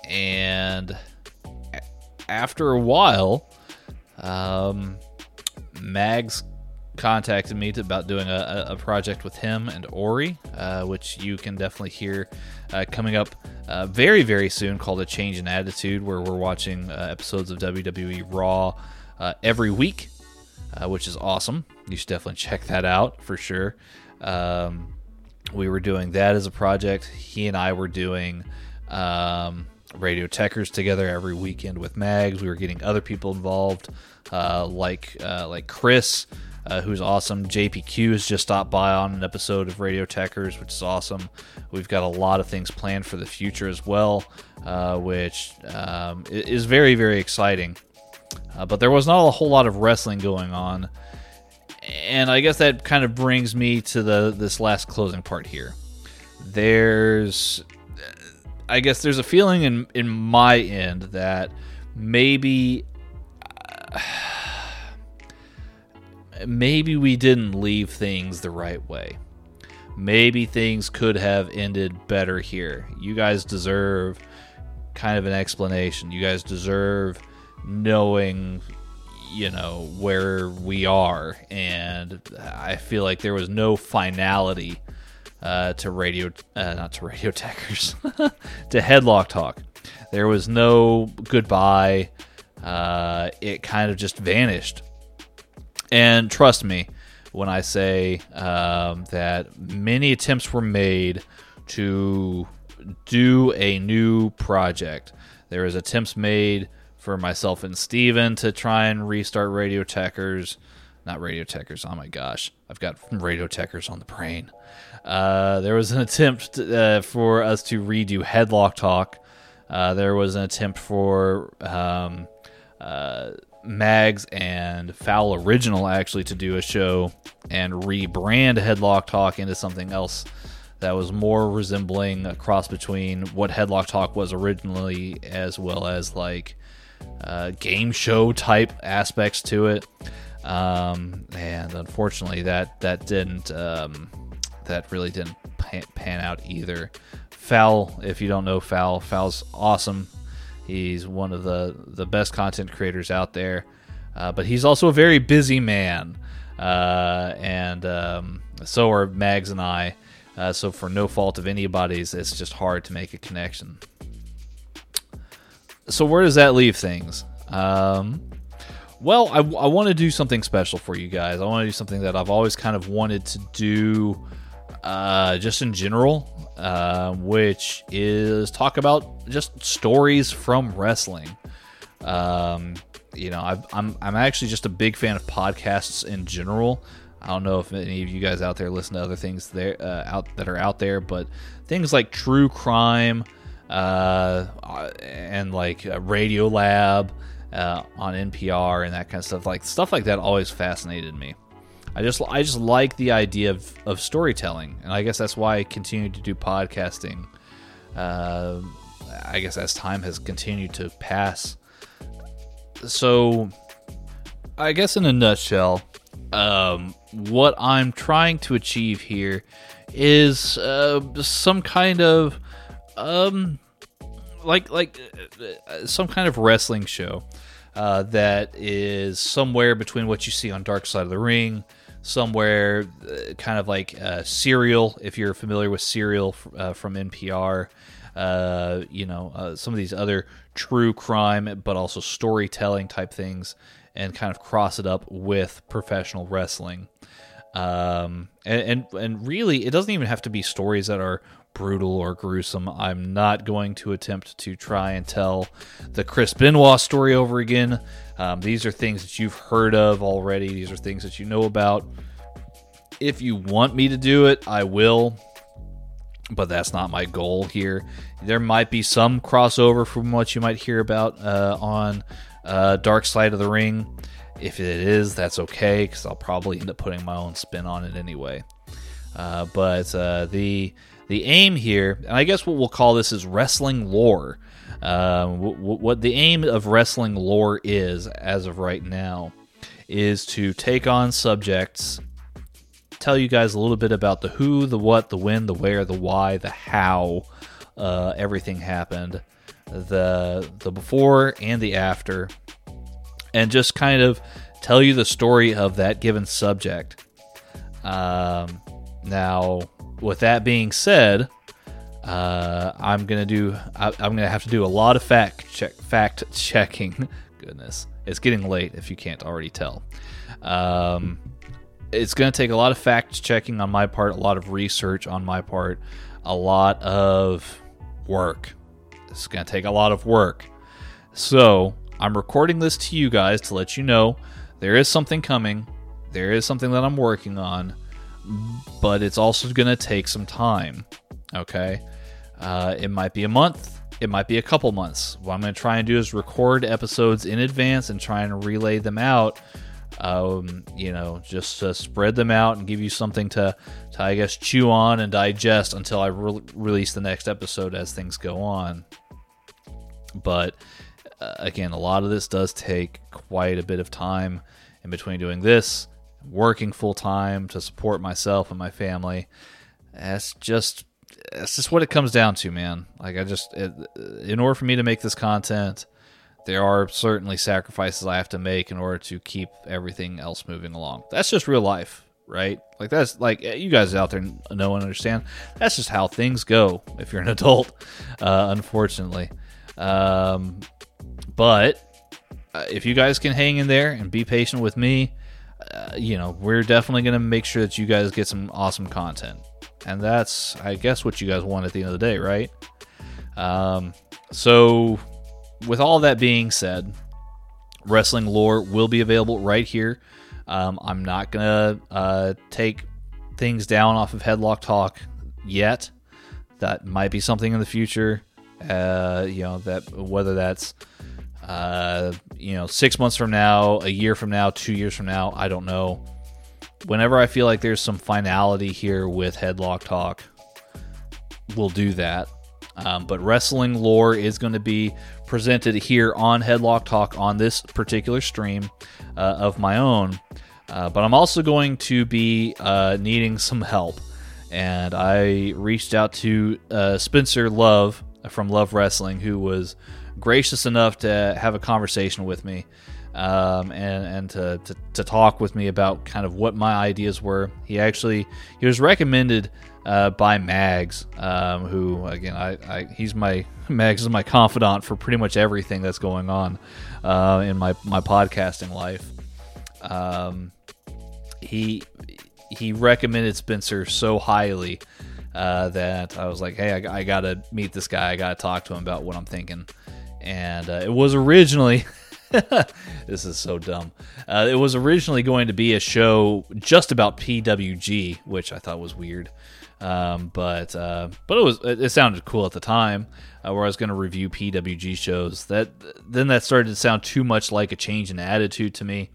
Speaker 4: and after a while, um, Mags contacted me about doing a, a, project with him and Ori, uh, which you can definitely hear uh, coming up uh, very, very soon, called A Change in Attitude, where we're watching uh, episodes of WWE Raw uh, every week, uh, which is awesome. You should definitely check that out for sure. Um, we were doing that as a project. He and I were doing um, Radio Techers together every weekend with Mags. We were getting other people involved, like like Chris, uh, who's awesome. JPQ has just stopped by on an episode of Radio Techers, which is awesome. We've got a lot of things planned for the future as well, uh, which um, is very very exciting. Uh, but there was not a whole lot of wrestling going on. And I guess that kind of brings me to the this last closing part here. There's I guess there's a feeling in in my end that maybe maybe we didn't leave things the right way. Maybe things could have ended better here. You guys deserve kind of an explanation. You guys deserve knowing, you know, where we are. And I feel like there was no finality uh, to radio, uh, not to radio techers, to headlock talk. There was no goodbye. Uh, it kind of just vanished. And trust me when I say um, that many attempts were made to do a new project. There was attempts made for myself and Steven to try and restart Radio Techers. Not Radio Techers, oh my gosh. I've got Radio Techers on the brain. Uh, there was an attempt uh, for us to redo Headlock Talk. Uh, there was an attempt for um, uh, Mags and Foul Original actually to do a show and rebrand Headlock Talk into something else that was more resembling a cross between what Headlock Talk was originally, as well as like uh, game show type aspects to it. Um, and unfortunately, that that didn't um, that really didn't pan, pan out either. Foul, if you don't know Foul, Foul's awesome. He's one of the the best content creators out there, uh, but he's also a very busy man, uh, and um, so are Mags and I. Uh, so for no fault of anybody's, it's just hard to make a connection. So where does that leave things? Um, well, I, I want to do something special for you guys. I want to do something that I've always kind of wanted to do, uh, just in general, uh, which is talk about just stories from wrestling. Um, you know, i am I'm, I'm actually just a big fan of podcasts in general. I don't know if any of you guys out there listen to other things there uh, out that are out there, but things like true crime uh, and like Radio Lab uh, on NPR and that kind of stuff, like stuff like that, always fascinated me. I just I just like the idea of, of storytelling, and I guess that's why I continue to do podcasting. Uh, I guess as time has continued to pass. So, I guess in a nutshell, um, what I'm trying to achieve here is uh, some kind of um, like like uh, some kind of wrestling show uh, that is somewhere between what you see on Dark Side of the Ring, somewhere uh, kind of like uh, Serial, if you're familiar with Serial uh, from NPR. Uh, you know, uh, some of these other true crime, but also storytelling type things, and kind of cross it up with professional wrestling. Um, and, and, and really, it doesn't even have to be stories that are brutal or gruesome. I'm not going to attempt to try and tell the Chris Benoit story over again. Um, these are things that you've heard of already. These are things that you know about. If you want me to do it, I will, but that's not my goal here. There might be some crossover from what you might hear about uh, on uh, Dark Side of the Ring. If it is, that's okay because I'll probably end up putting my own spin on it anyway. Uh, but uh, the the aim here, and I guess what we'll call this is wrestling lore. Um, what the aim of wrestling lore is, as of right now, is to take on subjects, tell you guys a little bit about the who, the what, the when, the where, the why, the how, uh, everything happened, the the before and the after, and just kind of tell you the story of that given subject. Um, now, with that being said, uh, I'm gonna do. I, am gonna have to do a lot of fact check, fact checking. Goodness, it's getting late. If you can't already tell, um, it's gonna take a lot of fact checking on my part, a lot of research on my part, a lot of work. It's gonna take a lot of work. So I'm recording this to you guys to let you know there is something coming. There is something that I'm working on but it's also going to take some time. Okay. Uh, it might be a month. It might be a couple months. What I'm going to try and do is record episodes in advance and try and relay them out. Um, you know, just to spread them out and give you something to, to I guess, chew on and digest until I re- release the next episode as things go on. But uh, again, a lot of this does take quite a bit of time in between doing this, working full time to support myself and my family. That's just that's just what it comes down to, man. Like I just, it, in order for me to make this content, there are certainly sacrifices I have to make in order to keep everything else moving along. That's just real life, right? Like that's like you guys out there know and understand. That's just how things go if you're an adult, uh, unfortunately. Um, but uh, if you guys can hang in there and be patient with me, uh, you know, we're definitely going to make sure that you guys get some awesome content. And that's, I guess, what you guys want at the end of the day, right? Um, so, with all that being said, wrestling lore will be available right here. Um, I'm not going to uh, take things down off of Headlock Talk yet. That might be something in the future. Uh, you know, that whether that's uh, you know, six months from now, a year from now, two years from now, I don't know. Whenever I feel like there's some finality here with Headlock Talk, we'll do that. Um, but wrestling lore is going to be presented here on Headlock Talk on this particular stream uh, of my own. Uh, but I'm also going to be uh, needing some help. And I reached out to uh, Spencer Love from Love Wrestling, who was gracious enough to have a conversation with me um, and and to, to, to talk with me about kind of what my ideas were. He actually he was recommended uh, by Mags, um, who again I, I, he's my Mags is my confidant for pretty much everything that's going on uh, in my my podcasting life. Um, he he recommended Spencer so highly. Uh, that I was like, hey, I, I, gotta meet this guy. I gotta talk to him about what I'm thinking and uh, it was originally. this is so dumb. Uh, it was originally going to be a show just about PWG, which I thought was weird. Um, but uh, but it was it sounded cool at the time. Uh, where I was going to review PWG shows. That then that started to sound too much like a change in attitude to me.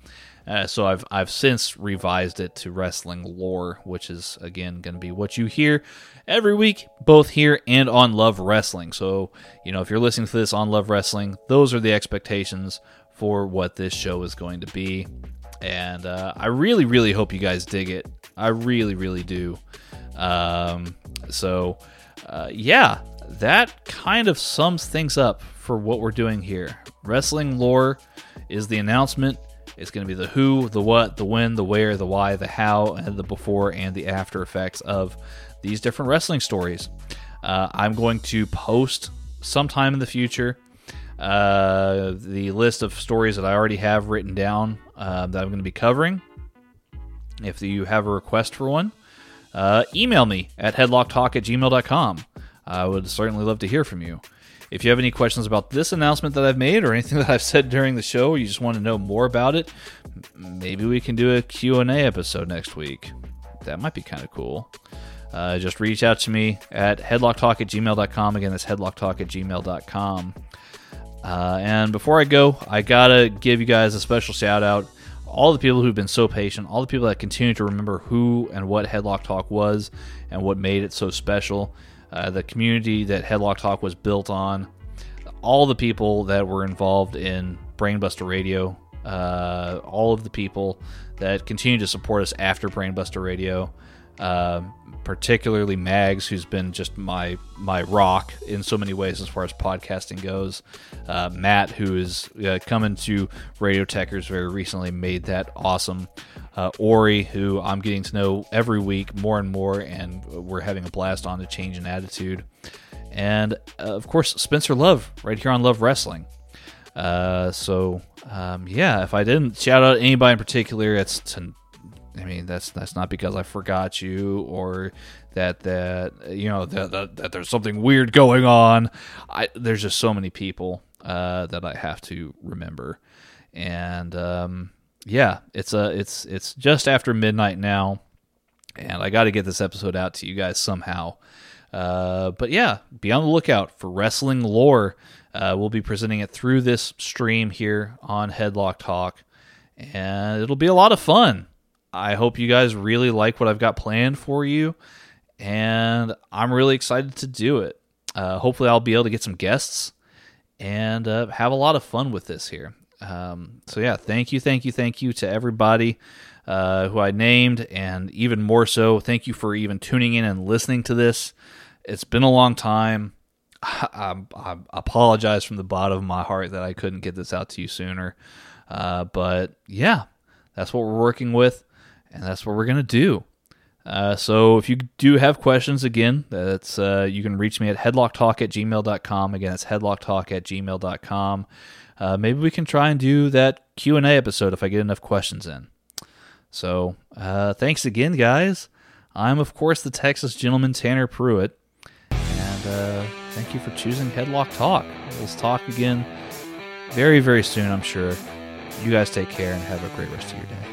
Speaker 4: Uh, so I've I've since revised it to wrestling lore, which is again going to be what you hear every week, both here and on Love Wrestling. So you know if you're listening to this on Love Wrestling, those are the expectations for what this show is going to be, and uh, I really really hope you guys dig it. I really really do. Um, so uh, yeah, that kind of sums things up for what we're doing here. Wrestling lore is the announcement it's going to be the who, the what, the when, the where, the why, the how, and the before and the after effects of these different wrestling stories. Uh, I'm going to post sometime in the future uh, the list of stories that I already have written down uh, that I'm going to be covering. If you have a request for one, uh, email me at headlocktalk at gmail.com. I would certainly love to hear from you. If you have any questions about this announcement that I've made or anything that I've said during the show, or you just want to know more about it, maybe we can do a Q&A episode next week. That might be kind of cool. Uh, just reach out to me at headlocktalk at gmail.com. Again, that's headlocktalk at gmail.com. Uh, and before I go, I gotta give you guys a special shout out. All the people who've been so patient, all the people that continue to remember who and what Headlock Talk was and what made it so special. Uh, the community that Headlock Talk was built on, all the people that were involved in Brainbuster Radio, uh, all of the people that continue to support us after Brainbuster Radio, uh, particularly Mags, who's been just my my rock in so many ways as far as podcasting goes. Uh, Matt, who is uh, coming to Radio Techers very recently, made that awesome uh, Ori, who I'm getting to know every week more and more, and we're having a blast on the change in attitude. And uh, of course, Spencer Love, right here on Love Wrestling. Uh, so um, yeah, if I didn't shout out anybody in particular, it's to, I mean that's that's not because I forgot you or that that you know that, that, that there's something weird going on. I there's just so many people uh, that I have to remember, and um, yeah, it's a it's it's just after midnight now, and I got to get this episode out to you guys somehow. Uh, but yeah, be on the lookout for wrestling lore. Uh, we'll be presenting it through this stream here on Headlock Talk, and it'll be a lot of fun. I hope you guys really like what I've got planned for you, and I'm really excited to do it. Uh, hopefully, I'll be able to get some guests and uh, have a lot of fun with this here. Um, so yeah, thank you, thank you, thank you to everybody uh, who I named, and even more so, thank you for even tuning in and listening to this. It's been a long time. I, I, I apologize from the bottom of my heart that I couldn't get this out to you sooner. Uh, but yeah, that's what we're working with, and that's what we're gonna do. Uh, so if you do have questions, again, that's uh, you can reach me at headlocktalk at gmail.com. Again, it's headlocktalk at gmail.com. Uh, maybe we can try and do that Q&A episode if I get enough questions in. So uh, thanks again, guys. I'm, of course, the Texas gentleman Tanner Pruitt. And uh, thank you for choosing Headlock Talk. Let's talk again very, very soon, I'm sure. You guys take care and have a great rest of your day.